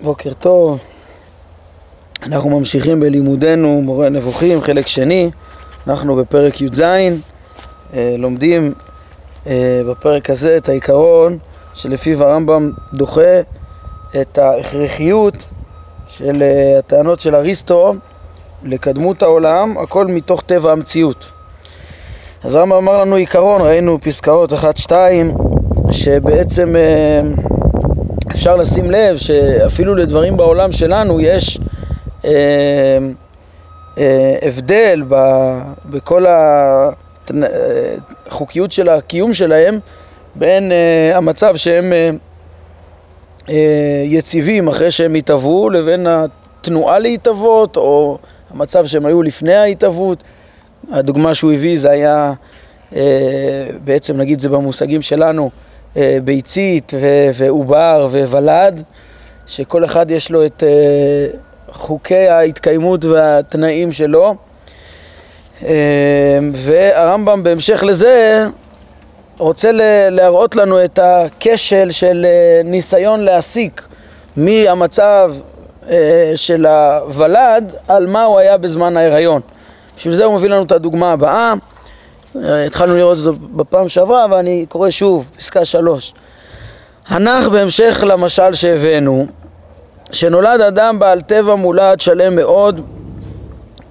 בוקר טוב, אנחנו ממשיכים בלימודנו מורה נבוכים, חלק שני, אנחנו בפרק י"ז, אה, לומדים אה, בפרק הזה את העיקרון שלפיו הרמב"ם דוחה את ההכרחיות של אה, הטענות של אריסטו לקדמות העולם, הכל מתוך טבע המציאות. אז הרמב"ם אמר לנו עיקרון, ראינו פסקאות 1-2 שבעצם אפשר לשים לב שאפילו לדברים בעולם שלנו יש אה, אה, הבדל ב, בכל החוקיות של הקיום שלהם בין אה, המצב שהם אה, אה, יציבים אחרי שהם התהוו לבין התנועה להתהוות או המצב שהם היו לפני ההתהוות. הדוגמה שהוא הביא זה היה אה, בעצם נגיד זה במושגים שלנו ביצית ועובר וולד, שכל אחד יש לו את אה, חוקי ההתקיימות והתנאים שלו. אה, והרמב"ם בהמשך לזה רוצה להראות לנו את הכשל של ניסיון להסיק מהמצב של הוולד על מה הוא היה בזמן ההיריון. בשביל זה הוא מביא לנו את הדוגמה הבאה. התחלנו לראות את זה בפעם שעברה, ואני קורא שוב, פסקה שלוש. הנח בהמשך למשל שהבאנו, שנולד אדם בעל טבע מולד שלם מאוד,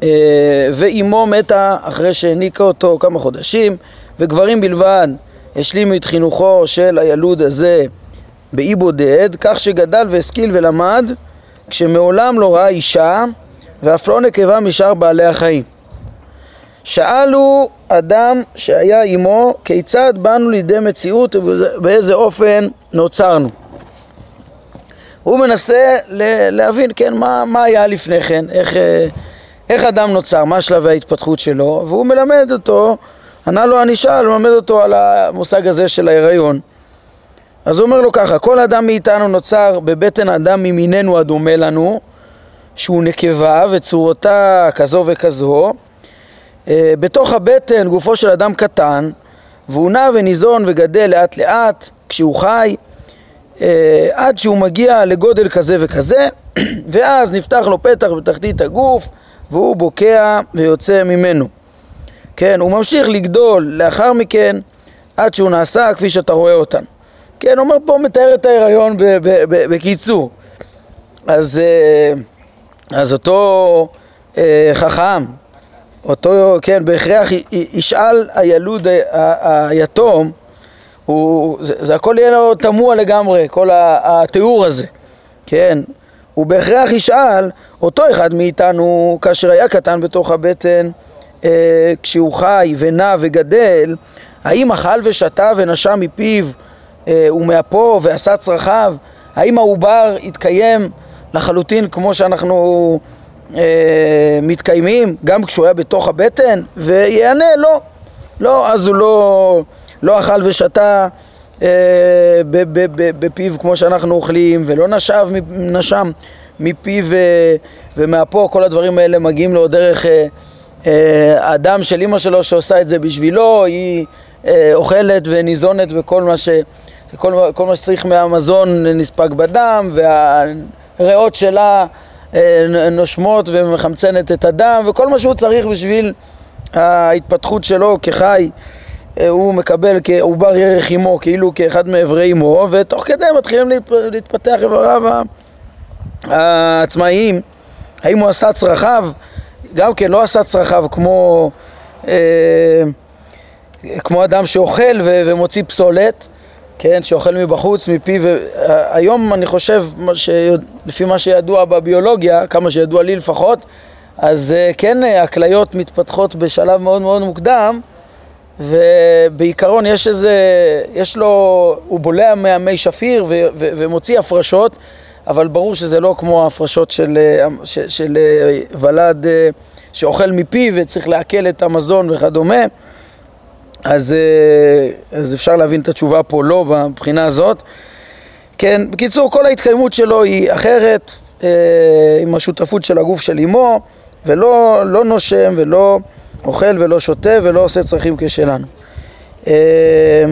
אה, ואימו מתה אחרי שהעניקה אותו כמה חודשים, וגברים בלבד השלימו את חינוכו של הילוד הזה באי בודד, כך שגדל והשכיל ולמד, כשמעולם לא ראה אישה, ואף לא נקבה משאר בעלי החיים. שאלו אדם שהיה עמו כיצד באנו לידי מציאות ובאיזה אופן נוצרנו. הוא מנסה להבין, כן, מה, מה היה לפני כן, איך, איך אדם נוצר, מה שלבי ההתפתחות שלו, והוא מלמד אותו, ענה לו הוא מלמד אותו על המושג הזה של ההיריון. אז הוא אומר לו ככה, כל אדם מאיתנו נוצר בבטן אדם ממיננו הדומה לנו, שהוא נקבה וצורתה כזו וכזו, אה, בתוך הבטן גופו של אדם קטן והוא נע וניזון וגדל לאט לאט כשהוא חי אה, עד שהוא מגיע לגודל כזה וכזה ואז נפתח לו פתח בתחתית הגוף והוא בוקע ויוצא ממנו. כן, הוא ממשיך לגדול לאחר מכן עד שהוא נעשה כפי שאתה רואה אותן. כן, אומר פה מתאר את ההיריון בקיצור. אז, אה, אז אותו חכם אותו, כן, בהכרח ישאל הילוד היתום, הוא, זה, זה הכל יהיה לו תמוה לגמרי, כל התיאור הזה, כן? הוא בהכרח ישאל אותו אחד מאיתנו כאשר היה קטן בתוך הבטן אה, כשהוא חי ונע וגדל האם אכל ושתה ונשם מפיו אה, ומאפו ועשה צרכיו האם העובר התקיים לחלוטין כמו שאנחנו אה, מתקיימים גם כשהוא היה בתוך הבטן ויענה לא, לא, אז הוא לא, לא אכל ושתה אה, בפיו כמו שאנחנו אוכלים ולא נשב, נשם מפיו ומאפו, כל הדברים האלה מגיעים לו דרך אה, הדם של אימא שלו שעושה את זה בשבילו, היא אוכלת וניזונת בכל מה, ש, כל, כל מה שצריך מהמזון נספג בדם והריאות שלה אה, נושמות ומחמצנת את הדם וכל מה שהוא צריך בשביל ההתפתחות שלו כחי אה, הוא מקבל כעובר ירך עמו כאילו כאחד מאיברי עמו ותוך כדי מתחילים להתפתח איבריו העצמאיים. האם הוא עשה צרכיו? גם כן לא עשה צרכיו כמו אה, כמו אדם שאוכל ומוציא פסולת כן, שאוכל מבחוץ, מפיו, היום אני חושב, לפי מה שידוע בביולוגיה, כמה שידוע לי לפחות, אז אה, כן, הכליות מתפתחות בשלב מאוד מאוד מוקדם, ובעיקרון יש איזה, יש לו, הוא בולע מהמי שפיר ו, ו, ומוציא הפרשות, אבל ברור שזה לא כמו ההפרשות של, אה, של, של אה, ולד שאוכל מפיו וצריך לעכל את המזון וכדומה. אז, אה, אז אפשר להבין את התשובה פה לא מבחינה הזאת. כן, בקיצור, כל ההתקיימות שלו היא אחרת, אה, עם השותפות של הגוף של אמו, ולא לא נושם ולא אוכל ולא שותה ולא עושה צרכים כשלנו. אה,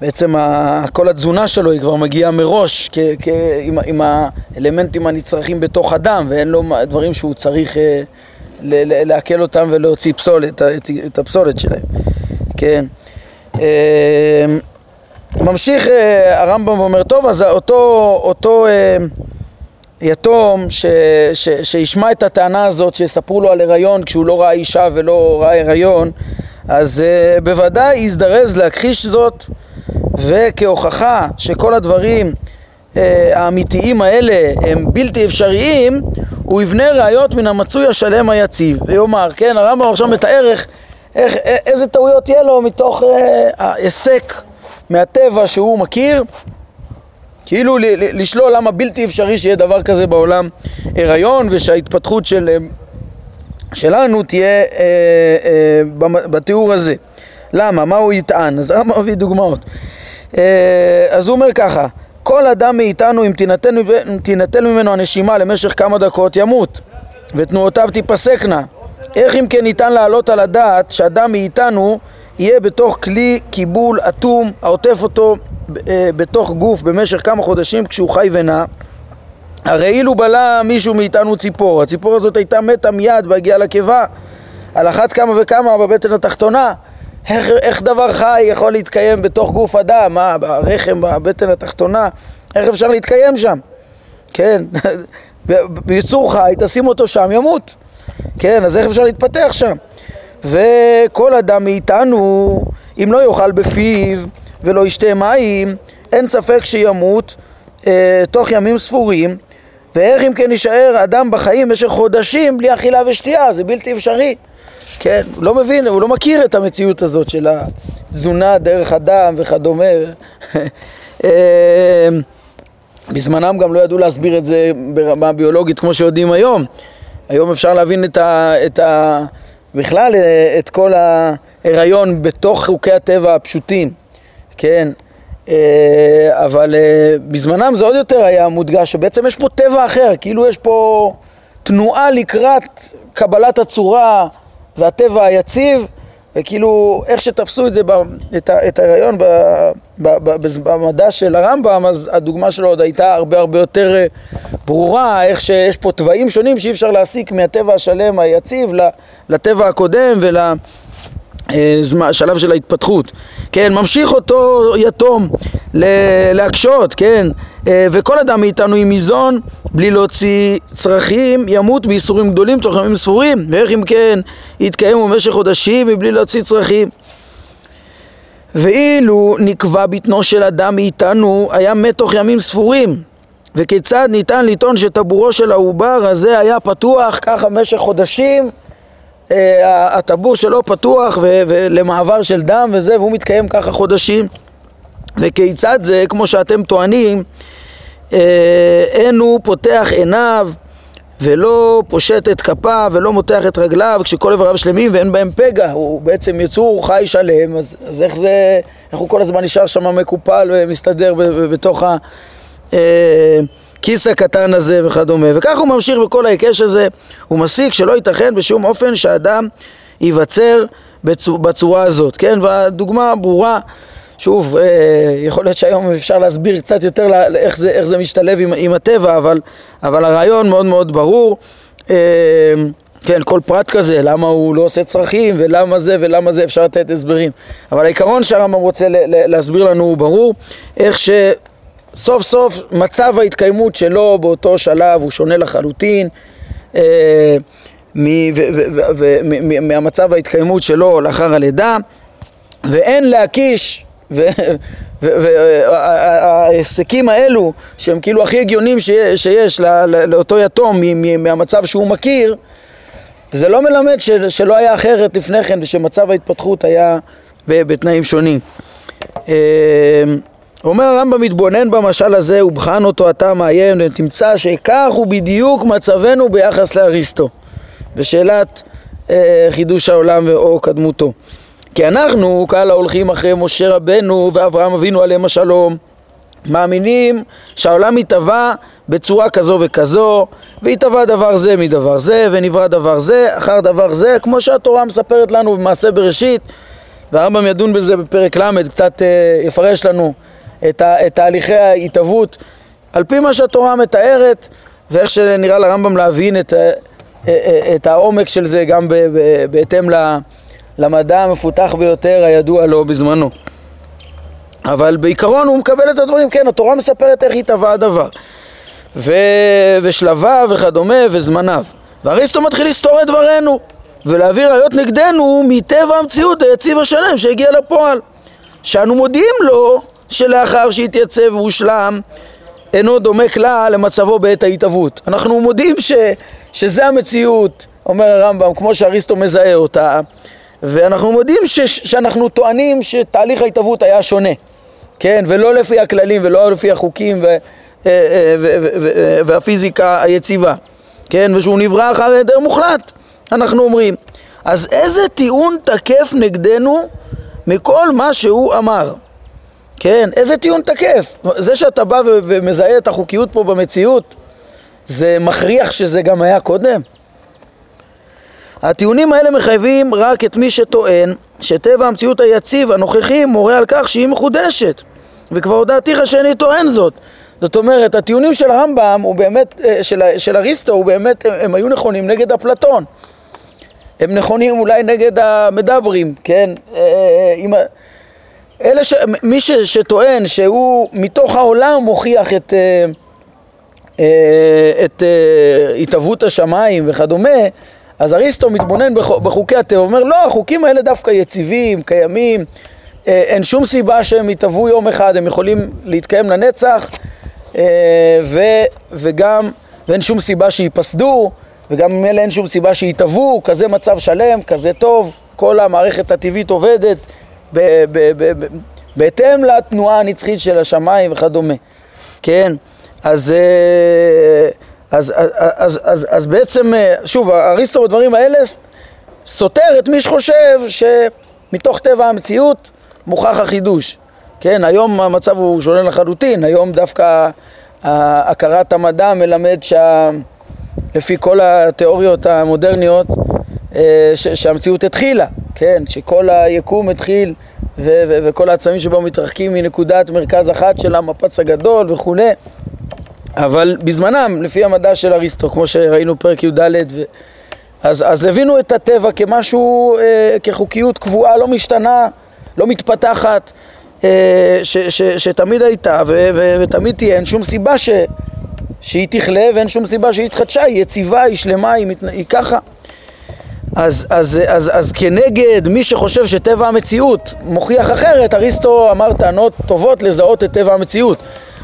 בעצם כל התזונה שלו היא כבר מגיעה מראש כ, כ, עם, עם האלמנטים הנצרכים בתוך אדם ואין לו דברים שהוא צריך אה, לעכל אותם ולהוציא פסולת, את, הפסולת שלהם, כן. אה, ממשיך אה, הרמב"ם ואומר, טוב, אז אותו, אותו אה, יתום ש, ש, שישמע את הטענה הזאת, שיספרו לו על הריון כשהוא לא ראה אישה ולא ראה הריון, אז uh, בוודאי יזדרז להכחיש זאת וכהוכחה שכל הדברים האמיתיים האלה הם בלתי אפשריים, הוא יבנה ראיות מן המצוי השלם היציב ויאמר, כן, הרמב"ם עכשיו מתאר איך, איך, איזה טעויות יהיה לו מתוך uh, ההיסק מהטבע שהוא מכיר כאילו לשלול למה בלתי אפשרי שיהיה דבר כזה בעולם הריון ושההתפתחות של, שלנו תהיה אה, אה, בתיאור הזה. למה? מה הוא יטען? אז הרמב"ם מביא דוגמאות. אה, אז הוא אומר ככה, כל אדם מאיתנו אם תינתן, אם תינתן ממנו הנשימה למשך כמה דקות ימות ותנועותיו תיפסקנה. איך אם כן ניתן להעלות על הדעת שאדם מאיתנו יהיה בתוך כלי קיבול אטום העוטף אותו אה, בתוך גוף במשך כמה חודשים כשהוא חי ונע הרי אילו בלע מישהו מאיתנו ציפור, הציפור הזאת הייתה מתה מיד בהגיעה לקיבה על אחת כמה וכמה בבטן התחתונה איך, איך דבר חי יכול להתקיים בתוך גוף אדם, מה, ברחם, בבטן התחתונה, איך אפשר להתקיים שם? כן, ביצור חי, תשים אותו שם, ימות. כן, אז איך אפשר להתפתח שם? וכל אדם מאיתנו, אם לא יאכל בפיו ולא ישתה מים, אין ספק שימות אה, תוך ימים ספורים, ואיך אם כן יישאר אדם בחיים במשך חודשים בלי אכילה ושתייה, זה בלתי אפשרי. כן, הוא לא מבין, הוא לא מכיר את המציאות הזאת של התזונה דרך הדם וכדומה. אה, בזמנם גם לא ידעו להסביר את זה ברמה ביולוגית כמו שיודעים היום. היום אפשר להבין את ה... את ה בכלל אה, את כל ההיריון בתוך חוקי הטבע הפשוטים, כן? אה, אבל בזמנם זה עוד יותר היה מודגש שבעצם יש פה טבע אחר, כאילו יש פה תנועה לקראת קבלת הצורה והטבע היציב, וכאילו איך שתפסו את זה, את, את ההיריון במדע של הרמב"ם, אז הדוגמה שלו עוד הייתה הרבה הרבה יותר אה, ברורה, איך שיש פה תוואים שונים שאי אפשר להסיק מהטבע השלם היציב לטבע הקודם ול... אה, שלב של ההתפתחות. כן, ממשיך אותו יתום להקשות, כן, וכל אדם מאיתנו עם מזון, בלי להוציא צרכים, ימות בייסורים גדולים תוך ימים ספורים, ואיך אם כן יתקיים במשך חודשים מבלי להוציא צרכים. ואילו נקבע בטנו של אדם מאיתנו, היה מת תוך ימים ספורים. וכיצד ניתן לטעון שטבורו של העובר הזה היה פתוח ככה במשך חודשים אה, הטבור שלו פתוח ולמעבר של דם וזה, והוא מתקיים ככה חודשים. וכיצד זה, כמו שאתם טוענים, אה, אין הוא פותח עיניו ולא פושט את כפיו ולא מותח את רגליו כשכל איבריו שלמים ואין בהם פגע, הוא בעצם יצור חי שלם, אז, אז איך זה, איך הוא כל הזמן נשאר שם מקופל ומסתדר בתוך ה... אה, הכיס הקטן הזה וכדומה. וכך הוא ממשיך בכל ההיקש הזה, הוא מסיק שלא ייתכן בשום אופן שאדם ייווצר בצור, בצורה הזאת, כן? והדוגמה ברורה, שוב, אה, יכול להיות שהיום אפשר להסביר קצת יותר איך זה, איך זה משתלב עם, עם הטבע, אבל, אבל הרעיון מאוד מאוד ברור. אה, כן, כל פרט כזה, למה הוא לא עושה צרכים, ולמה זה ולמה זה, אפשר לתת הסברים. אבל העיקרון שהרמב"ם רוצה להסביר לנו הוא ברור, איך ש... סוף סוף מצב ההתקיימות שלו באותו שלב הוא שונה לחלוטין אה, מהמצב ההתקיימות שלו לאחר הלידה ואין להקיש וההיסקים האלו שהם כאילו הכי הגיונים שיש, לאותו יתום מהמצב שהוא מכיר זה לא מלמד שלא היה אחרת לפני כן ושמצב ההתפתחות היה בתנאים שונים. אה, אומר הרמב"ם מתבונן במשל הזה ובחן אותו אתה מעיין ותמצא שכך הוא בדיוק מצבנו ביחס לאריסטו. בשאלת אה, חידוש העולם או קדמותו כי אנחנו קהל ההולכים אחרי משה רבנו ואברהם אבינו עליהם השלום. מאמינים שהעולם יטבע בצורה כזו וכזו ויטבע דבר זה מדבר זה ונברא דבר זה אחר דבר זה כמו שהתורה מספרת לנו במעשה בראשית והרמב"ם ידון בזה בפרק ל', קצת אה, יפרש לנו את, ה, את תהליכי ההתהוות. על פי מה שהתורה מתארת ואיך שנראה לרמב"ם להבין את, אה, אה, את העומק של זה גם בהתאם למדע המפותח ביותר הידוע לו בזמנו. אבל בעיקרון הוא מקבל את הדברים, כן, התורה מספרת איך התהווה הדבר. ו... ושלביו וכדומה וזמניו. ואריסטו מתחיל לסתור את דברינו ולהביא ראיות נגדנו מטבע המציאות היציב השלם שהגיע לפועל. שאנו מודיעים לו שלאחר שהתייצב והושלם אינו דומה כלל למצבו בעת ההתהוות. אנחנו מודיעים ש... שזה המציאות, אומר הרמב"ם, כמו שאריסטו מזהה אותה, ואנחנו מודיעים ש... שאנחנו טוענים שתהליך ההתהוות היה שונה, כן, ולא לפי הכללים ולא לפי החוקים ו... אה, אה, והפיזיקה היציבה, כן, ושהוא נברא אחר היעדר מוחלט, אנחנו אומרים. אז איזה טיעון תקף נגדנו מכל מה שהוא אמר? כן, איזה טיעון תקף? זה שאתה בא ומזהה את החוקיות פה במציאות, זה מכריח שזה גם היה קודם? הטיעונים האלה מחייבים רק את מי שטוען שטבע המציאות היציב הנוכחי מורה על כך שהיא מחודשת וכבר הודעתיך שאני טוען זאת זאת אומרת, הטיעונים של הרמב"ם, באמת, אה, של, של אריסטו, הוא באמת, הם, הם היו נכונים נגד אפלטון. הם נכונים אולי נגד המדברים, כן? עם, אה, אלה ש... מי ש... שטוען שהוא מתוך העולם מוכיח את, אה, את התהוות השמיים וכדומה, אז אריסטו מתבונן בחוקי הטבע, אומר לא, החוקים האלה דווקא יציבים, קיימים, אין שום סיבה שהם יתהוו יום אחד, הם יכולים להתקיים לנצח אה, ו, וגם, ואין שום סיבה שייפסדו, וגם ממילא אין שום סיבה שיתהוו, כזה מצב שלם, כזה טוב, כל המערכת הטבעית עובדת ב, ב, ב, ב, בהתאם לתנועה הנצחית של השמיים וכדומה, כן? אז, אה, אז, אז, אז, אז, אז בעצם, אה, שוב, אריסטו בדברים האלה סותר את מי שחושב שמתוך טבע המציאות מוכח החידוש. כן, היום המצב הוא שונה לחלוטין, היום דווקא הכרת המדע מלמד שלפי כל התיאוריות המודרניות אה, שהמציאות התחילה, כן, שכל היקום התחיל ו- ו- וכל העצמים שבו מתרחקים מנקודת מרכז אחת של המפץ הגדול וכולי אבל בזמנם, לפי המדע של אריסטו, כמו שראינו פרק י"ד ו... אז, אז הבינו את הטבע כמשהו, אה, כחוקיות קבועה, לא משתנה, לא מתפתחת אה, ש, ש, שתמיד הייתה ו, ו, ותמיד תהיה, אין שום סיבה ש, שהיא תכלה ואין שום סיבה שהיא התחדשה, היא יציבה, היא שלמה, היא, מת, היא ככה. אז, אז, אז, אז כנגד מי שחושב שטבע המציאות מוכיח אחרת, אריסטו אמר טענות טובות לזהות את טבע המציאות.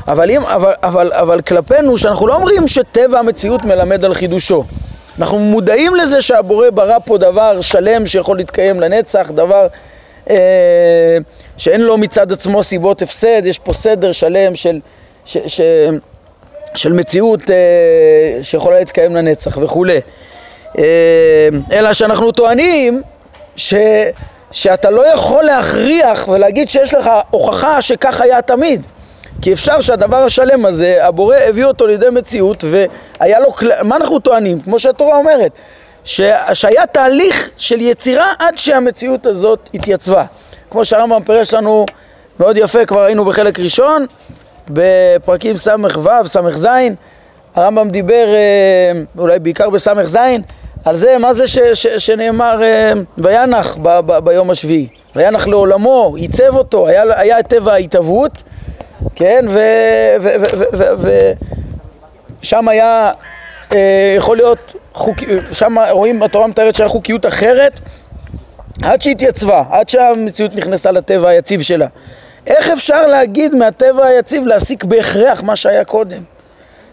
אבל, אם, אבל, אבל, אבל כלפינו, שאנחנו לא אומרים שטבע המציאות מלמד על חידושו. אנחנו מודעים לזה שהבורא ברא פה דבר שלם שיכול להתקיים לנצח, דבר אה, שאין לו מצד עצמו סיבות הפסד, יש פה סדר שלם של, ש, ש, של מציאות אה, שיכולה להתקיים לנצח וכולי. אה, אלא שאנחנו טוענים ש, שאתה לא יכול להכריח ולהגיד שיש לך הוכחה שכך היה תמיד. כי אפשר שהדבר השלם הזה, הבורא הביא אותו לידי מציאות והיה לו, מה אנחנו טוענים? כמו שהתורה אומרת, ש... שהיה תהליך של יצירה עד שהמציאות הזאת התייצבה. כמו שהרמב"ם פירש לנו מאוד יפה, כבר היינו בחלק ראשון, בפרקים ס"ו, ס"ז, הרמב"ם דיבר, אה, אולי בעיקר בס"ז, על זה, מה זה ש, ש, שנאמר אה, וינח ב, ב, ביום השביעי, וינח לעולמו, עיצב אותו, היה, היה טבע ההתהוות, כן, ושם היה אה, יכול להיות, שם רואים, התורה מתארת שהיה חוקיות אחרת עד שהתייצבה, עד שהמציאות נכנסה לטבע היציב שלה. איך אפשר להגיד מהטבע היציב להסיק בהכרח מה שהיה קודם?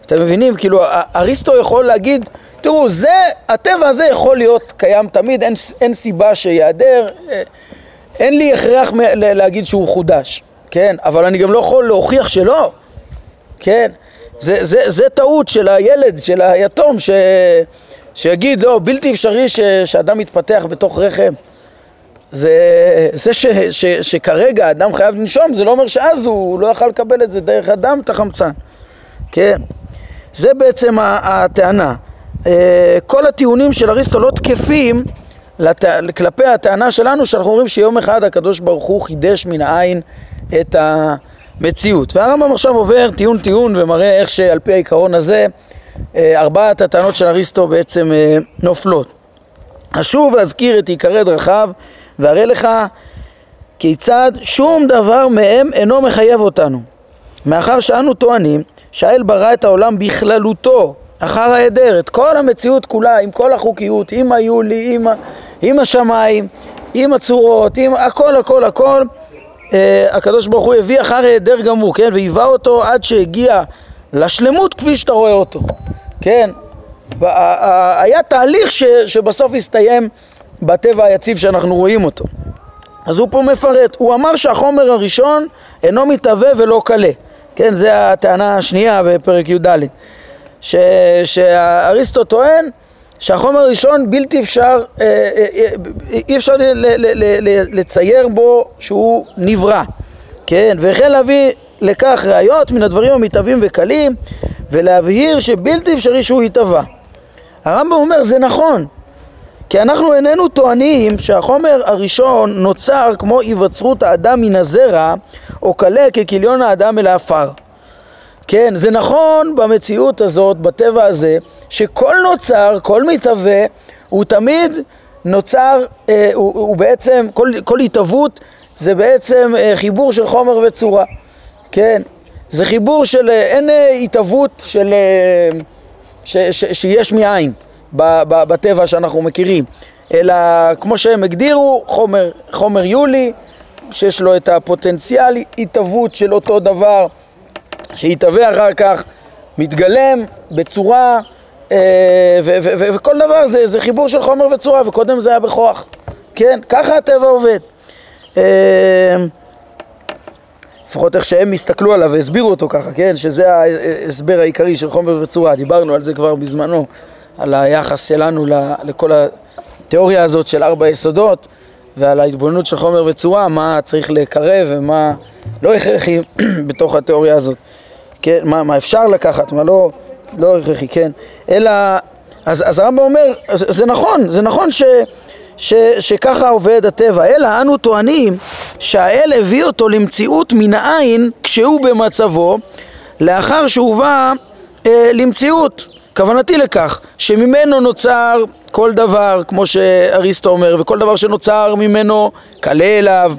אתם מבינים? כאילו, אריסטו יכול להגיד, תראו, זה, הטבע הזה יכול להיות קיים תמיד, אין, אין סיבה שיעדר, אה, אין לי הכרח להגיד שהוא חודש, כן? אבל אני גם לא יכול להוכיח שלא, כן? זה, זה, זה טעות של הילד, של היתום, ש, שיגיד, לא, בלתי אפשרי ש, שאדם יתפתח בתוך רחם. זה, זה ש, ש, שכרגע אדם חייב לנשום, זה לא אומר שאז הוא לא יכל לקבל את זה דרך אדם, את החמצן. כן? זה בעצם הטענה. אה, כל הטיעונים של אריסטו לא תקפים לת... כלפי הטענה שלנו שאנחנו אומרים שיום אחד הקדוש ברוך הוא חידש מן העין את המציאות. והרמב"ם עכשיו עובר טיעון טיעון ומראה איך שעל פי העיקרון הזה אה, ארבעת הטענות של אריסטו בעצם אה, נופלות. אשוב ואזכיר את עיקרי דרכיו והראה לך כיצד שום דבר מהם אינו מחייב אותנו. מאחר שאנו טוענים שהאל ברא את העולם בכללותו אחר ההיעדר, את כל המציאות כולה, עם כל החוקיות, עם היולי, עם, עם השמיים, עם הצורות, עם הכל הכל הכל, אה, הקדוש ברוך הוא הביא אחר היעדר גמור, כן? והיווה אותו עד שהגיע לשלמות כפי שאתה רואה אותו, כן? היה תהליך ש, שבסוף הסתיים בטבע היציב שאנחנו רואים אותו. אז הוא פה מפרט, הוא אמר שהחומר הראשון אינו מתהווה ולא קלה, כן? זה הטענה השנייה בפרק י"ד. שאריסטו טוען שהחומר הראשון בלתי אפשר, אה, אה, אה, אי אפשר לצייר בו שהוא נברא, כן? וכן להביא לכך ראיות מן הדברים המתהווים וקלים ולהבהיר שבלתי אפשרי שהוא יתהווה. הרמב"ם אומר זה נכון, כי אנחנו איננו טוענים שהחומר הראשון נוצר כמו היווצרות האדם מן הזרע או קלה ככיליון האדם אל העפר. כן, זה נכון במציאות הזאת, בטבע הזה, שכל נוצר, כל מתהווה, הוא תמיד נוצר, אה, הוא, הוא בעצם, כל, כל התהוות זה בעצם אה, חיבור של חומר וצורה, כן? זה חיבור של, אה, אין אה, התהוות של, אה, ש, ש, שיש מאין בטבע שאנחנו מכירים, אלא כמו שהם הגדירו, חומר, חומר יולי, שיש לו את הפוטנציאל התהוות של אותו דבר שיתהווה אחר כך, מתגלם בצורה, אה, וכל דבר זה, זה חיבור של חומר וצורה, וקודם זה היה בכוח, כן? ככה הטבע עובד. אה, לפחות איך שהם הסתכלו עליו והסבירו אותו ככה, כן? שזה ההסבר העיקרי של חומר וצורה, דיברנו על זה כבר בזמנו, על היחס שלנו לכל התיאוריה הזאת של ארבע יסודות ועל ההתבוננות של חומר וצורה, מה צריך לקרב ומה לא הכרחי בתוך התיאוריה הזאת. כן, מה, מה אפשר לקחת, מה לא, לא הכרחי, כן, אלא, אז, אז הרמב"ם אומר, זה נכון, זה נכון ש, ש, שככה עובד הטבע, אלא אנו טוענים שהאל הביא אותו למציאות מן העין כשהוא במצבו, לאחר שהובא אה, למציאות. כוונתי לכך, שממנו נוצר כל דבר, כמו שאריסטו אומר, וכל דבר שנוצר ממנו קלה אליו,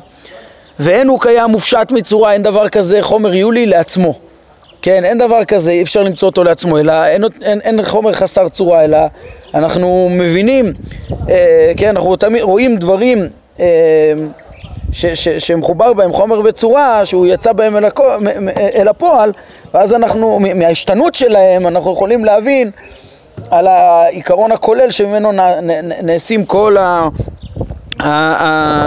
ואין הוא קיים מופשט מצורה, אין דבר כזה חומר יולי לעצמו. כן, אין דבר כזה, אי אפשר למצוא אותו לעצמו, אלא אין, אין, אין חומר חסר צורה, אלא אנחנו מבינים, אה, כן, אנחנו תמיד רואים דברים אה, ש, ש, שמחובר בהם חומר וצורה, שהוא יצא בהם אל, הכו, אל הפועל, ואז אנחנו, מההשתנות שלהם, אנחנו יכולים להבין על העיקרון הכולל שממנו נ, נ, נעשים כל ה...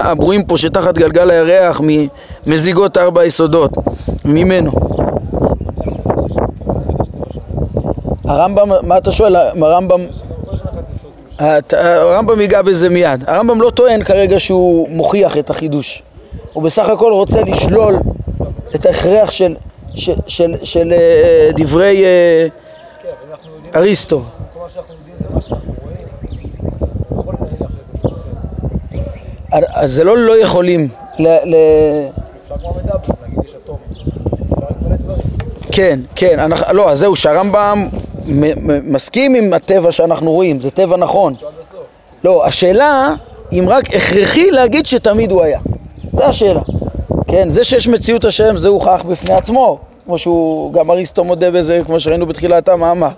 הברואים פה שתחת גלגל הירח ממזיגות ארבע היסודות, ממנו. הרמב"ם, מה אתה שואל? הרמב"ם... הרמב"ם ייגע בזה מיד. הרמב"ם לא טוען כרגע שהוא מוכיח את החידוש. הוא בסך הכל רוצה לשלול את ההכרח של, של, של, של אה, דברי אה, אריסטו. אז זה לא לא יכולים ל... כן, כן, לא, אז זהו, שהרמב"ם מסכים עם הטבע שאנחנו רואים, זה טבע נכון. לא, השאלה אם רק הכרחי להגיד שתמיד הוא היה. זו השאלה. כן, זה שיש מציאות השם זה הוכח בפני עצמו, כמו שהוא, גם אריסטו מודה בזה, כמו שראינו בתחילת המאמר.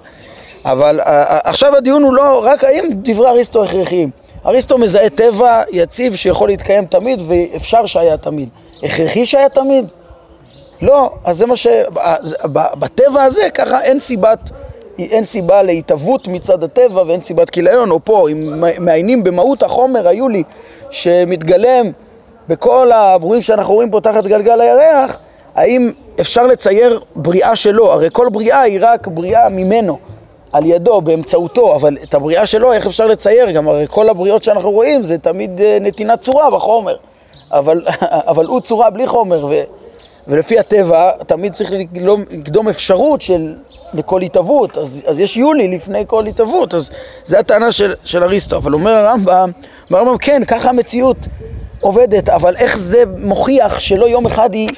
אבל עכשיו הדיון הוא לא רק האם דברי אריסטו הכרחיים. אריסטו מזהה טבע יציב שיכול להתקיים תמיד ואפשר שהיה תמיד. הכרחי שהיה תמיד? לא, אז זה מה ש... בטבע הזה ככה אין סיבת אין סיבה להתהוות מצד הטבע ואין סיבת כיליון, או פה, אם מעיינים במהות החומר היולי שמתגלם בכל הברואים שאנחנו רואים פה תחת גלגל הירח, האם אפשר לצייר בריאה שלו? הרי כל בריאה היא רק בריאה ממנו, על ידו, באמצעותו, אבל את הבריאה שלו איך אפשר לצייר? גם הרי כל הבריאות שאנחנו רואים זה תמיד אה, נתינת צורה בחומר, אבל, אבל הוא צורה בלי חומר, ו, ולפי הטבע תמיד צריך לקדום אפשרות של לכל התהוות, אז, אז יש יולי לפני כל התהוות, אז זו הטענה של, של אריסטו, אבל אומר הרמב"ם, הרמב"ם כן, ככה המציאות עובדת, אבל איך זה מוכיח שלא יום אחד היא,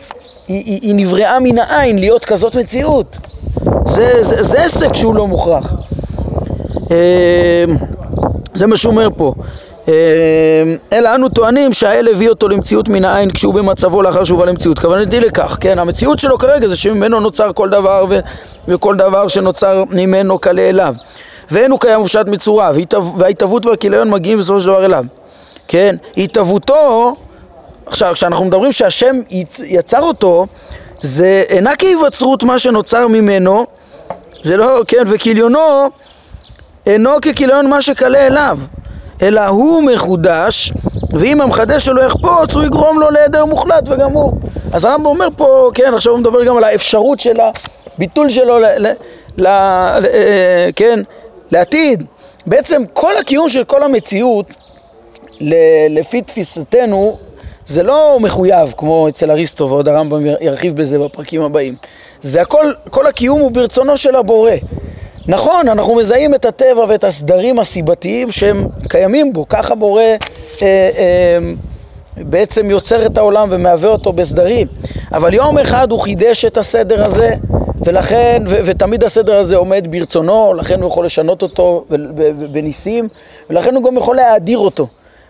היא, היא, היא נבראה מן העין להיות כזאת מציאות? זה, זה, זה עסק שהוא לא מוכרח. אה, זה מה שהוא אומר פה. אה, אלא אנו טוענים שהאל הביא אותו למציאות מן העין כשהוא במצבו לאחר שהוא בא למציאות. כוונתי לכך, כן, המציאות שלו כרגע זה שממנו נוצר כל דבר ו, וכל דבר שנוצר ממנו קלה אליו. ואין הוא קיים ופשט מצורע, וההתהוות והכיליון מגיעים בסופו של דבר אליו. כן, התהוותו, עכשיו כשאנחנו מדברים שהשם יצר אותו, זה אינה כהיווצרות מה שנוצר ממנו, זה לא, כן, וכיליונו אינו ככיליון מה שקלה אליו, אלא הוא מחודש, ואם המחדש שלו יחפוץ, הוא יגרום לו להיעדר מוחלט וגמור. אז הרמב"ם אומר פה, כן, עכשיו הוא מדבר גם על האפשרות של הביטול שלו, ל, ל, ל, ל, אה, כן, לעתיד. בעצם כל הקיום של כל המציאות, לפי תפיסתנו, זה לא מחויב כמו אצל אריסטו, ועוד הרמב"ם ירחיב בזה בפרקים הבאים. זה הכל, כל הקיום הוא ברצונו של הבורא. נכון, אנחנו מזהים את הטבע ואת הסדרים הסיבתיים שהם קיימים בו, ככה בורא אה, אה, בעצם יוצר את העולם ומהווה אותו בסדרים. אבל יום אחד הוא חידש את הסדר הזה, ולכן, ו- ותמיד הסדר הזה עומד ברצונו, לכן הוא יכול לשנות אותו בניסים, ולכן הוא גם יכול להאדיר אותו.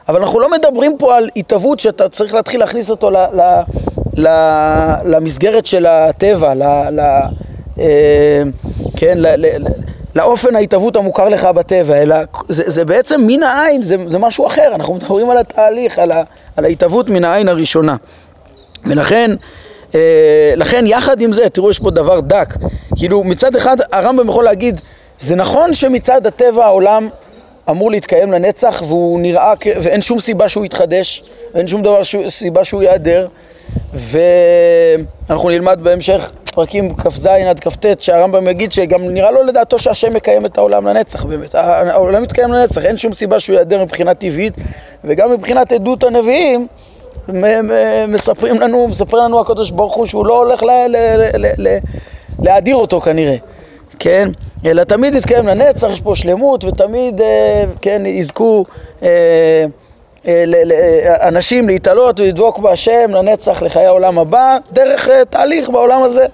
אבל אנחנו לא מדברים פה על התהוות שאתה צריך להתחיל להכניס אותו ל- ל- ל- למסגרת של הטבע, ל- ל- אה, כן, לאופן ההתהוות המוכר לך בטבע, אלא זה, זה בעצם מן העין, זה, זה משהו אחר, אנחנו מדברים על התהליך, על, על ההתהוות מן העין הראשונה. ולכן, אה, לכן יחד עם זה, תראו יש פה דבר דק, כאילו מצד אחד הרמב"ם יכול להגיד, זה נכון שמצד הטבע העולם אמור להתקיים לנצח והוא נראה, ואין שום סיבה שהוא יתחדש, אין שום דבר, סיבה שהוא ייעדר, ואנחנו נלמד בהמשך פרקים כ"ז עד כ"ט שהרמב"ם יגיד שגם נראה לו לדעתו שהשם מקיים את העולם לנצח באמת, העולם מתקיים לנצח, אין שום סיבה שהוא ייעדר מבחינה טבעית וגם מבחינת עדות הנביאים מספרים לנו, מספר לנו הקדוש ברוך הוא שהוא לא הולך להאדיר אותו כנראה, כן? אלא תמיד יתקיים לנצח, יש פה שלמות ותמיד, אה, כן, יזכו אה, אנשים להתעלות ולדבוק בהשם לנצח לחיי העולם הבא דרך אה, תהליך בעולם הזה.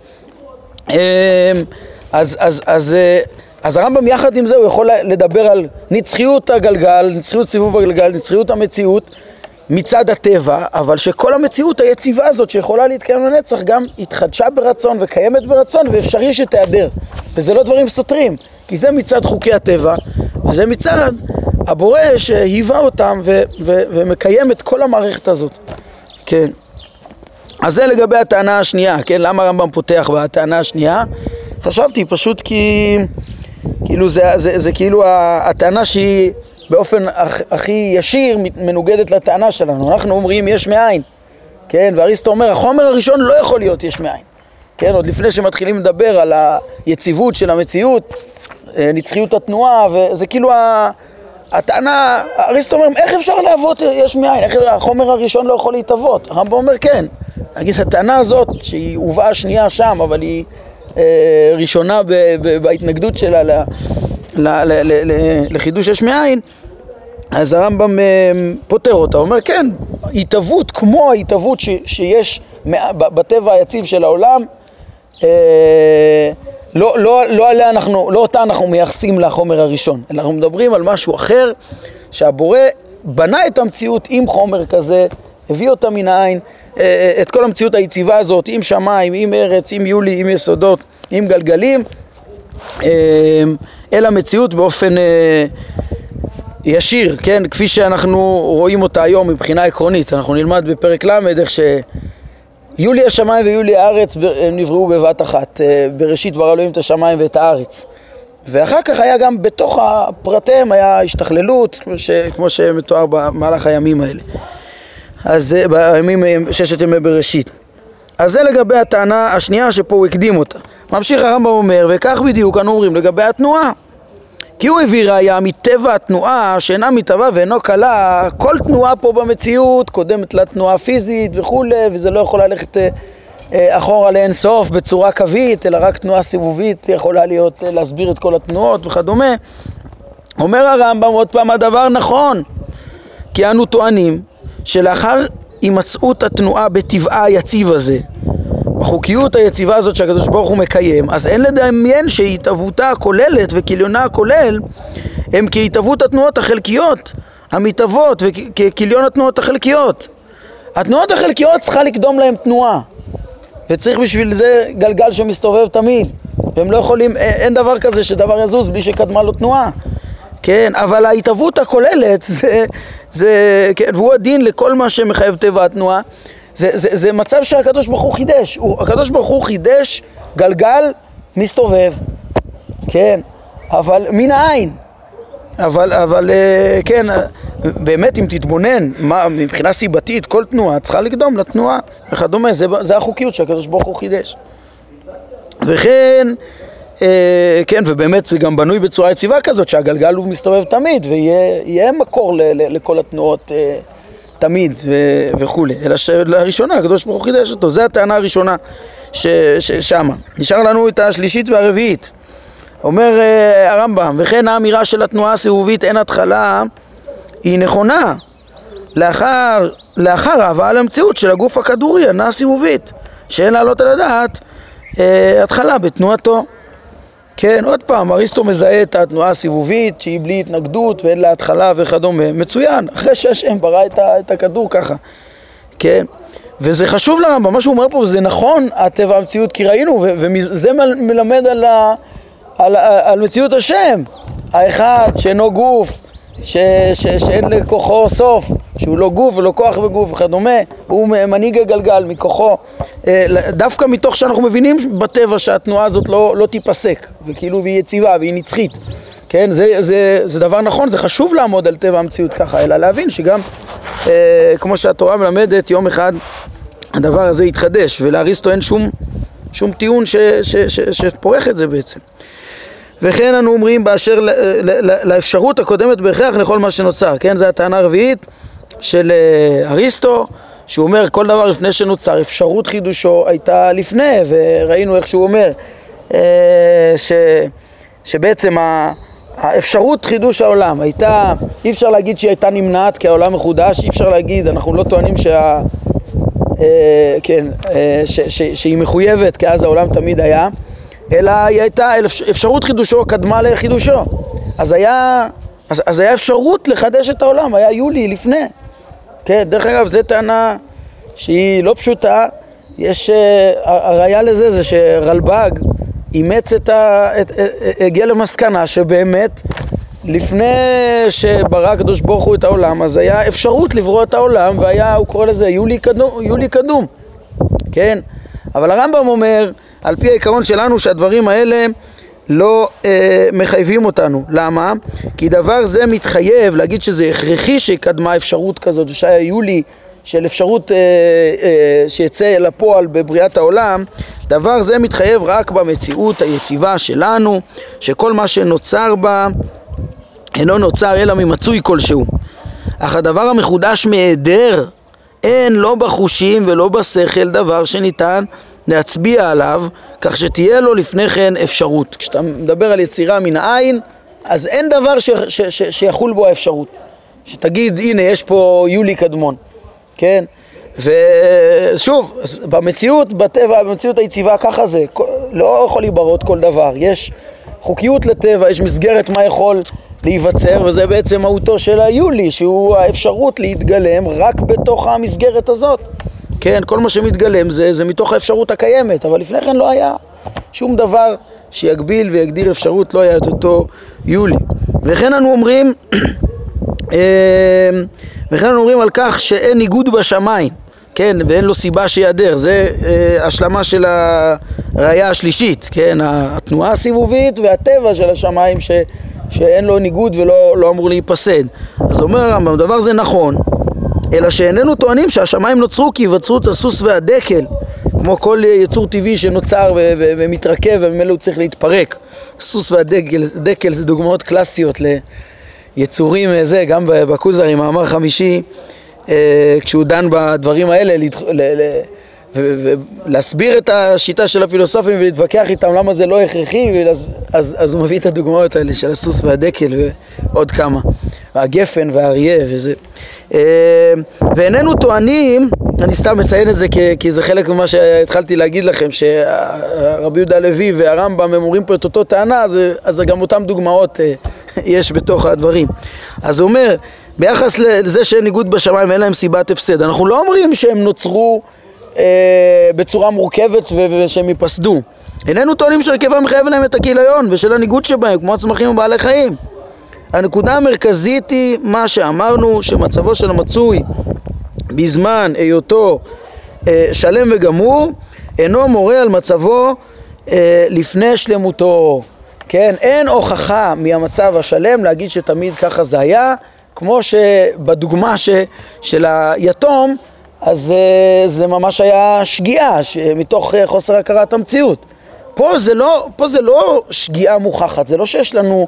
אז, אז, אז, אה, אז הרמב"ם יחד עם זה הוא יכול לדבר על נצחיות הגלגל, נצחיות סיבוב הגלגל, נצחיות המציאות מצד הטבע, אבל שכל המציאות היציבה הזאת שיכולה להתקיים לנצח גם התחדשה ברצון וקיימת ברצון ואפשרי שתיעדר. וזה לא דברים סותרים, כי זה מצד חוקי הטבע וזה מצד הבורא שהיווה אותם ו- ו- ומקיים את כל המערכת הזאת. כן. אז זה לגבי הטענה השנייה, כן? למה הרמב"ם פותח בטענה השנייה? חשבתי פשוט כי... כאילו זה, זה, זה, זה כאילו הטענה שהיא באופן הכ, הכי ישיר מנוגדת לטענה שלנו. אנחנו אומרים יש מאין, כן? ואריסטו אומר החומר הראשון לא יכול להיות יש מאין. כן? עוד לפני שמתחילים לדבר על היציבות של המציאות, אה, נצחיות התנועה, וזה כאילו ה... הטענה, אריסטו אומר, איך אפשר להוות יש מאין? איך החומר הראשון לא יכול להתהוות? הרמב"ם אומר, כן. נגיד, הטענה הזאת, שהיא הובאה שנייה שם, אבל היא אה, ראשונה ב, ב, בהתנגדות שלה ל, ל, ל, ל, ל, לחידוש יש מאין, אז הרמב"ם אה, פותר אותה. הוא אומר, כן, התהוות כמו ההתהוות שיש בטבע היציב של העולם, אה, לא, לא, לא, עליה אנחנו, לא אותה אנחנו מייחסים לחומר הראשון, אלא אנחנו מדברים על משהו אחר, שהבורא בנה את המציאות עם חומר כזה, הביא אותה מן העין, אה, אה, את כל המציאות היציבה הזאת, עם שמיים, עם ארץ, עם יולי, עם יסודות, עם גלגלים, אה, אל המציאות באופן ישיר, כן, כפי שאנחנו רואים אותה היום מבחינה עקרונית. אנחנו נלמד בפרק ל' איך ש... יולי השמיים ויולי הארץ הם נבראו בבת אחת, אה, בראשית ברא אלוהים את השמיים ואת הארץ. ואחר כך היה גם בתוך הפרטיהם היה השתכללות, ש, כמו שמתואר במהלך הימים האלה. אז זה בימים, ששת ימי בראשית. אז זה לגבי הטענה השנייה שפה הוא הקדים אותה. ממשיך הרמב"ם אומר, וכך בדיוק אנו אומרים לגבי התנועה. כי הוא הביא ראיה מטבע התנועה שאינה מתהווה ואינו קלה, כל תנועה פה במציאות קודמת לתנועה הפיזית וכולי, וזה לא יכול ללכת אה, אה, אחורה לאין סוף בצורה קווית, אלא רק תנועה סיבובית יכולה להיות, אה, להסביר את כל התנועות וכדומה. אומר הרמב"ם עוד פעם, הדבר נכון, כי אנו טוענים שלאחר הימצאות התנועה בטבעה היציב הזה, בחוקיות היציבה הזאת שהקדוש ברוך הוא מקיים, אז אין לדמיין שהתהוותה הכוללת וכליונה הכולל הם כהתהוות התנועות החלקיות המתהוות וככליון התנועות החלקיות. התנועות החלקיות צריכה לקדום להם תנועה וצריך בשביל זה גלגל שמסתובב תמיד והם לא יכולים, אין דבר כזה שדבר יזוז בלי שקדמה לו תנועה כן, אבל ההתהוות הכוללת זה, זה, כן, והוא הדין לכל מה שמחייב טבע התנועה זה, זה, זה מצב שהקדוש ברוך הוא חידש, הוא, הקדוש ברוך הוא חידש גלגל מסתובב, כן, אבל מן העין, אבל, אבל אה, כן, באמת אם תתבונן, מה, מבחינה סיבתית כל תנועה צריכה לקדום לתנועה וכדומה, זה, זה החוקיות שהקדוש ברוך הוא חידש. וכן, אה, כן, ובאמת זה גם בנוי בצורה יציבה כזאת שהגלגל הוא מסתובב תמיד ויהיה מקור ל, ל, לכל התנועות אה, תמיד ו- וכולי, אלא שלראשונה הקדוש ברוך הוא חידש אותו, זו הטענה הראשונה ששמה. נשאר לנו את השלישית והרביעית. אומר uh, הרמב"ם, וכן האמירה של התנועה הסיבובית אין התחלה היא נכונה לאחר, לאחר ההבאה למציאות של הגוף הכדורי, הנעה סיבובית, שאין להעלות על הדעת uh, התחלה בתנועתו. כן, עוד פעם, אריסטו מזהה את התנועה הסיבובית שהיא בלי התנגדות ואין לה התחלה וכדומה. מצוין, אחרי שהשם ברא את, את הכדור ככה, כן? וזה חשוב לרמב"ם, מה שהוא אומר פה, זה נכון, הטבע המציאות כי ראינו, וזה מלמד על, ה, על, על, על מציאות השם. האחד שאינו גוף, ש, ש, שאין לכוחו סוף, שהוא לא גוף ולא כוח וגוף וכדומה, הוא מנהיג הגלגל מכוחו, אה, דווקא מתוך שאנחנו מבינים בטבע שהתנועה הזאת לא, לא תיפסק, וכאילו והיא יציבה והיא נצחית, כן, זה, זה, זה דבר נכון, זה חשוב לעמוד על טבע המציאות ככה, אלא להבין שגם, אה, כמו שהתורה מלמדת, יום אחד הדבר הזה יתחדש, ולאריסטו אין שום, שום טיעון ש, ש, ש, שפורך את זה בעצם. וכן אנו אומרים באשר לאפשרות הקודמת בהכרח לכל מה שנוצר, כן? זו הטענה הרביעית של אה, אריסטו, שהוא אומר כל דבר לפני שנוצר, אפשרות חידושו הייתה לפני, וראינו איך שהוא אומר אה, ש, שבעצם האפשרות חידוש העולם הייתה, אי אפשר להגיד שהיא הייתה נמנעת כי העולם מחודש, אי אפשר להגיד, אנחנו לא טוענים שה... אה, כן, ש, ש, שהיא מחויבת כי אז העולם תמיד היה אלא היא הייתה, אפשרות חידושו קדמה לחידושו. אז היה, אז, אז היה אפשרות לחדש את העולם, היה יולי לפני. כן, דרך אגב, זו טענה שהיא לא פשוטה. יש, אה, הראיה לזה זה שרלב"ג אימץ את ה... את, אה, אה, הגיע למסקנה שבאמת לפני שברא הקדוש ברוך הוא את העולם, אז היה אפשרות לברוא את העולם, והיה, הוא קורא לזה יולי קדום, יולי קדום, כן? אבל הרמב"ם אומר, על פי העיקרון שלנו שהדברים האלה לא אה, מחייבים אותנו. למה? כי דבר זה מתחייב, להגיד שזה הכרחי שקדמה אפשרות כזאת, ושהיה יולי של אפשרות אה, אה, שיצא לפועל בבריאת העולם, דבר זה מתחייב רק במציאות היציבה שלנו, שכל מה שנוצר בה אינו נוצר אלא ממצוי כלשהו. אך הדבר המחודש מהיעדר אין לא בחושים ולא בשכל דבר שניתן להצביע עליו, כך שתהיה לו לפני כן אפשרות. כשאתה מדבר על יצירה מן העין, אז אין דבר ש, ש, ש, שיחול בו האפשרות. שתגיד, הנה, יש פה יולי קדמון, כן? ושוב, במציאות, בטבע, במציאות היציבה, ככה זה. לא יכול להיברות כל דבר. יש חוקיות לטבע, יש מסגרת מה יכול להיווצר, וזה בעצם מהותו של היולי, שהוא האפשרות להתגלם רק בתוך המסגרת הזאת. כן, כל מה שמתגלם זה, זה מתוך האפשרות הקיימת, אבל לפני כן לא היה שום דבר שיגביל ויגדיר אפשרות, לא היה את אותו יולי. וכן אנו אומרים, אה, וכן אנו אומרים על כך שאין ניגוד בשמיים, כן, ואין לו סיבה שיעדר, זה אה, השלמה של הראייה השלישית, כן, התנועה הסיבובית והטבע של השמיים ש, שאין לו ניגוד ולא לא אמור להיפסד. אז אומר הרמב"ם, דבר זה נכון, אלא שאיננו טוענים שהשמיים נוצרו כי היווצרות הסוס והדקל, כמו כל יצור טבעי שנוצר ומתרכב וממילא הוא צריך להתפרק. הסוס והדקל זה דוגמאות קלאסיות ליצורים, אה, זה, גם בכוזרי, מאמר חמישי, אה, כשהוא דן בדברים האלה, ולהסביר את השיטה של הפילוסופים ולהתווכח איתם למה זה לא הכרחי, אז, אז, אז הוא מביא את הדוגמאות האלה של הסוס והדקל ועוד כמה, והגפן והאריה וזה. אה, ואיננו טוענים, אני סתם מציין את זה כי, כי זה חלק ממה שהתחלתי להגיד לכם, שרבי יהודה הלוי והרמב"ם הם אומרים פה את אותו טענה, אז, אז גם אותן דוגמאות אה, יש בתוך הדברים. אז הוא אומר, ביחס לזה שאין ניגוד בשמיים אין להם סיבת הפסד, אנחנו לא אומרים שהם נוצרו אה, בצורה מורכבת ושהם ייפסדו. איננו טוענים שהרכבם מחייב להם את הכיליון ושל הניגוד שבהם, כמו הצמחים ובעלי חיים. הנקודה המרכזית היא מה שאמרנו, שמצבו של המצוי בזמן היותו אה, שלם וגמור, אינו מורה על מצבו אה, לפני שלמותו. כן, אין הוכחה מהמצב השלם להגיד שתמיד ככה זה היה, כמו שבדוגמה ש, של היתום, אז אה, זה ממש היה שגיאה, מתוך אה, חוסר הכרת המציאות. פה זה לא, פה זה לא שגיאה מוכחת, זה לא שיש לנו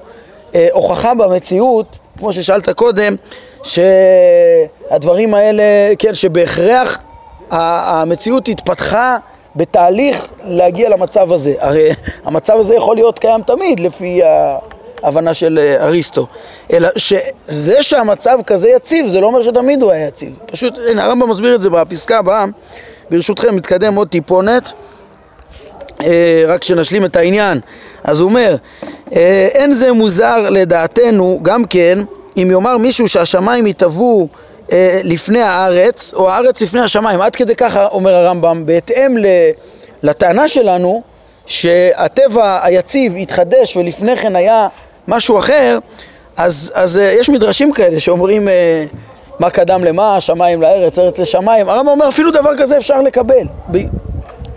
אה, הוכחה במציאות, כמו ששאלת קודם, שהדברים האלה, כן, שבהכרח המציאות התפתחה בתהליך להגיע למצב הזה. הרי המצב הזה יכול להיות קיים תמיד לפי ההבנה של אה, אריסטו. אלא שזה שהמצב כזה יציב, זה לא אומר שתמיד הוא היה יציב. פשוט, הנה הרמב"ם מסביר את זה בפסקה הבאה. ברשותכם, נתקדם עוד טיפונת, אה, רק שנשלים את העניין. אז הוא אומר, אה, אין זה מוזר לדעתנו גם כן אם יאמר מישהו שהשמיים יתהוו לפני הארץ או הארץ לפני השמיים עד כדי ככה אומר הרמב"ם בהתאם לטענה שלנו שהטבע היציב התחדש ולפני כן היה משהו אחר אז, אז יש מדרשים כאלה שאומרים מה קדם למה, שמיים לארץ, ארץ לשמיים. הרמב"ם אומר אפילו דבר כזה אפשר לקבל. ב...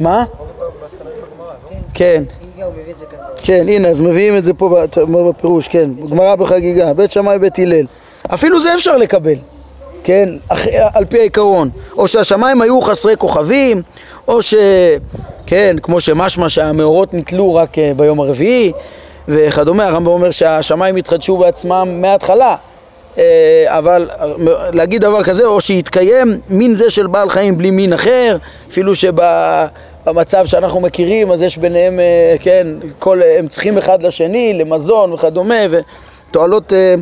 מה? כן. כן, הנה, אז מביאים את זה פה בפירוש, כן, גמרא בחגיגה, בית שמאי בית הלל. אפילו זה אפשר לקבל, כן, על פי העיקרון. או שהשמיים היו חסרי כוכבים, או ש... כן, כמו שמשמע שהמאורות נתלו רק אה, ביום הרביעי, וכדומה. הרמב"ם אומר שהשמיים התחדשו בעצמם מההתחלה. אה, אבל להגיד דבר כזה, או שיתקיים מין זה של בעל חיים בלי מין אחר, אפילו שב... במצב שאנחנו מכירים, אז יש ביניהם, אה, כן, כל, הם צריכים אחד לשני, למזון וכדומה, ותועלות אה, אה,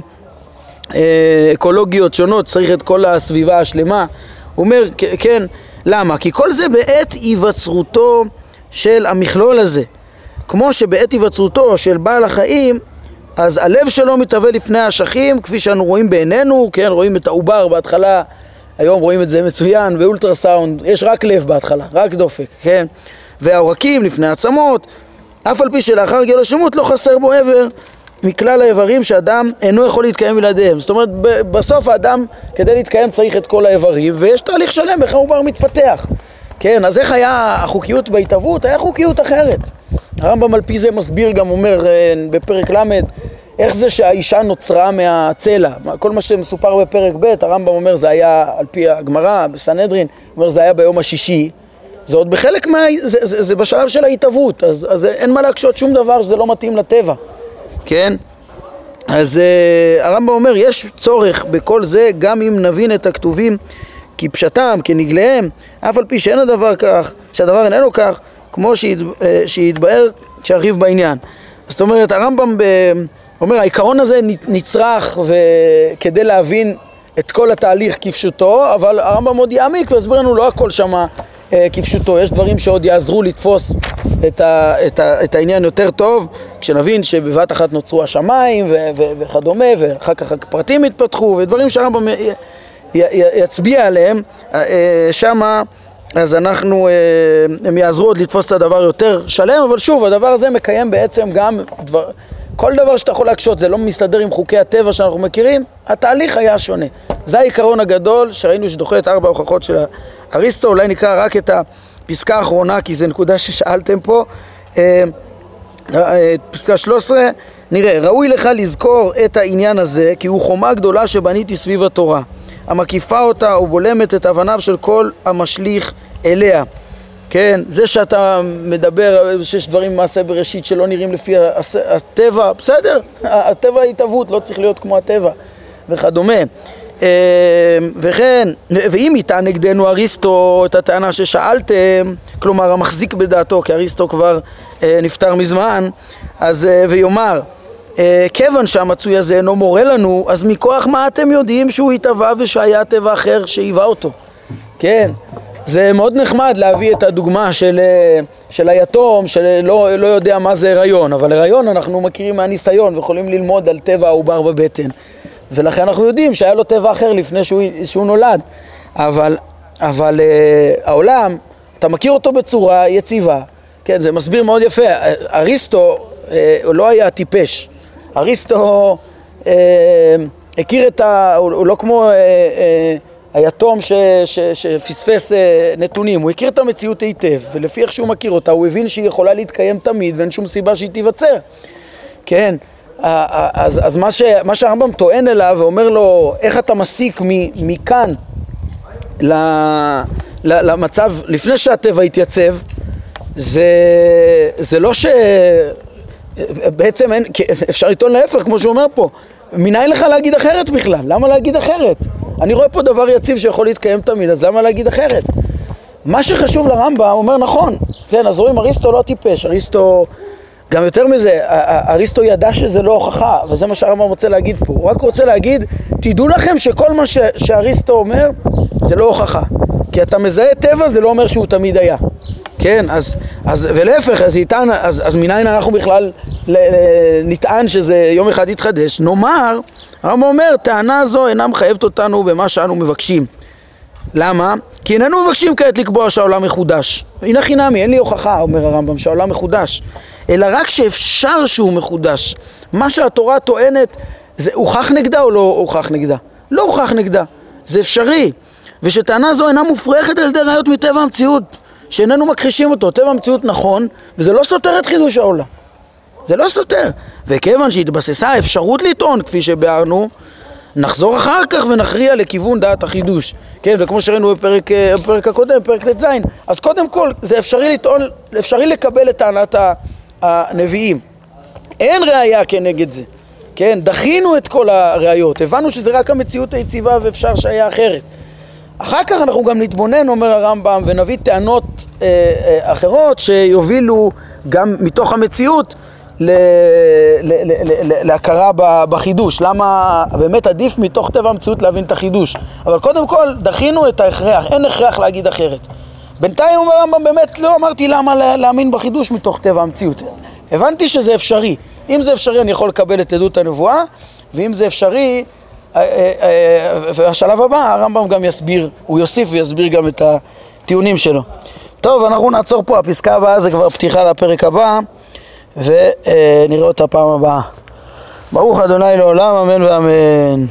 אקולוגיות שונות, צריך את כל הסביבה השלמה. הוא אומר, כן, למה? כי כל זה בעת היווצרותו של המכלול הזה. כמו שבעת היווצרותו של בעל החיים, אז הלב שלו מתהווה לפני האשכים, כפי שאנו רואים בעינינו, כן, רואים את העובר בהתחלה היום רואים את זה מצוין באולטרסאונד, יש רק לב בהתחלה, רק דופק, כן? והעורקים לפני עצמות, אף על פי שלאחר גיל השמות לא חסר בו איבר מכלל האיברים שאדם אינו יכול להתקיים בלעדיהם. זאת אומרת, בסוף האדם, כדי להתקיים צריך את כל האיברים, ויש תהליך שלם איך העובר מתפתח. כן, אז איך היה החוקיות בהתהוות? היה חוקיות אחרת. הרמב"ם על פי זה מסביר גם, אומר אה, בפרק ל', איך זה שהאישה נוצרה מהצלע? כל מה שמסופר בפרק ב', הרמב"ם אומר זה היה על פי הגמרא, בסנהדרין, אומר זה היה ביום השישי. זה עוד בחלק מה... זה, זה, זה בשלב של ההתהוות, אז, אז אין מה להקשות שום דבר שזה לא מתאים לטבע, כן? אז uh, הרמב"ם אומר, יש צורך בכל זה גם אם נבין את הכתובים כפשטם, כנגליהם, אף על פי שאין הדבר כך, שהדבר איננו כך, כמו שהת, uh, שהתבאר, שארחיב בעניין. זאת אומרת, הרמב"ם ב... אומר, העיקרון הזה נצרך כדי להבין את כל התהליך כפשוטו, אבל הרמב"ם עוד יעמיק ויסביר לנו לא הכל שמה אה, כפשוטו, יש דברים שעוד יעזרו לתפוס את, ה, את, ה, את העניין יותר טוב, כשנבין שבבת אחת נוצרו השמיים ו, ו, וכדומה, ואחר כך הפרטים יתפתחו, ודברים שהרמב"ם י, י, י, יצביע עליהם, אה, שמה אז אנחנו, הם יעזרו עוד לתפוס את הדבר יותר שלם, אבל שוב, הדבר הזה מקיים בעצם גם דבר... כל דבר שאתה יכול להקשות, זה לא מסתדר עם חוקי הטבע שאנחנו מכירים, התהליך היה שונה. זה העיקרון הגדול שראינו שדוחה את ארבע ההוכחות של אריסטו, אולי נקרא רק את הפסקה האחרונה, כי זו נקודה ששאלתם פה. אה, אה, פסקה 13, נראה, ראוי לך לזכור את העניין הזה, כי הוא חומה גדולה שבניתי סביב התורה, המקיפה אותה ובולמת את אבניו של כל המשליך אליה. כן, זה שאתה מדבר שיש דברים במעשה בראשית שלא נראים לפי הטבע, בסדר, הטבע ההתהוות, לא צריך להיות כמו הטבע וכדומה. וכן, ואם יטען נגדנו אריסטו את הטענה ששאלתם, כלומר המחזיק בדעתו, כי אריסטו כבר נפטר מזמן, אז ויאמר כיוון שהמצוי הזה אינו מורה לנו, אז מכוח מה אתם יודעים שהוא התהווה ושהיה טבע אחר שהיווה אותו? כן, זה מאוד נחמד להביא את הדוגמה של, של היתום שלא לא יודע מה זה הריון, אבל הריון אנחנו מכירים מהניסיון ויכולים ללמוד על טבע העובר בבטן ולכן אנחנו יודעים שהיה לו טבע אחר לפני שהוא, שהוא נולד. אבל, אבל uh, העולם, אתה מכיר אותו בצורה יציבה. כן, זה מסביר מאוד יפה. אריסטו uh, לא היה טיפש. אריסטו uh, הכיר את ה... הוא לא כמו... Uh, uh, היתום ש, ש, שפספס אה, נתונים, הוא הכיר את המציאות היטב, ולפי איך שהוא מכיר אותה, הוא הבין שהיא יכולה להתקיים תמיד ואין שום סיבה שהיא תיווצר. כן, אז, אז מה, ש, מה שהרמב"ם טוען אליו ואומר לו, איך אתה מסיק מכאן ל, ל, למצב, לפני שהטבע התייצב, זה, זה לא ש... בעצם אין, אפשר לטעון להפך, כמו שהוא אומר פה, מניין לך להגיד אחרת בכלל? למה להגיד אחרת? אני רואה פה דבר יציב שיכול להתקיים תמיד, אז למה להגיד אחרת? מה שחשוב לרמב"ם, אומר נכון, כן, אז רואים, אריסטו לא טיפש, אריסטו, גם יותר מזה, אריסטו ידע שזה לא הוכחה, וזה מה שהרמב"ם רוצה להגיד פה, הוא רק רוצה להגיד, תדעו לכם שכל מה ש, שאריסטו אומר, זה לא הוכחה, כי אתה מזהה טבע, זה לא אומר שהוא תמיד היה. כן, אז, אז ולהפך, אז יטען, אז, אז מניין אנחנו בכלל נטען שזה יום אחד יתחדש? נאמר, הרמב"ם אומר, טענה זו אינה מחייבת אותנו במה שאנו מבקשים. למה? כי איננו מבקשים כעת לקבוע שהעולם מחודש. הנה חינמי, אין לי הוכחה, אומר הרמב"ם, שהעולם מחודש. אלא רק שאפשר שהוא מחודש. מה שהתורה טוענת, זה הוכח נגדה או לא הוכח נגדה? לא הוכח נגדה, זה אפשרי. ושטענה זו אינה מופרכת על ידי ראיות מטבע המציאות. שאיננו מכחישים אותו, טבע המציאות נכון, וזה לא סותר את חידוש העולם. זה לא סותר. וכיוון שהתבססה האפשרות לטעון, כפי שביארנו, נחזור אחר כך ונכריע לכיוון דעת החידוש. כן, וכמו שראינו בפרק, אה, בפרק הקודם, פרק ט"ז, אז קודם כל זה אפשרי לטעון, אפשרי לקבל את טענת הנביאים. אין ראייה כנגד זה. כן, דחינו את כל הראיות, הבנו שזה רק המציאות היציבה ואפשר שהיה אחרת. אחר כך אנחנו גם נתבונן, אומר הרמב"ם, ונביא טענות אה, אה, אחרות שיובילו גם מתוך המציאות ל, ל, ל, ל, להכרה בחידוש. למה באמת עדיף מתוך טבע המציאות להבין את החידוש. אבל קודם כל, דחינו את ההכרח, אין הכרח להגיד אחרת. בינתיים אומר הרמב"ם, באמת לא אמרתי למה להאמין בחידוש מתוך טבע המציאות. הבנתי שזה אפשרי. אם זה אפשרי אני יכול לקבל את עדות הנבואה, ואם זה אפשרי אה, אה, אה, והשלב הבא הרמב"ם גם יסביר, הוא יוסיף ויסביר גם את הטיעונים שלו. טוב, אנחנו נעצור פה, הפסקה הבאה זה כבר פתיחה לפרק הבא ונראה אותה פעם הבאה. ברוך אדוני לעולם, אמן ואמן.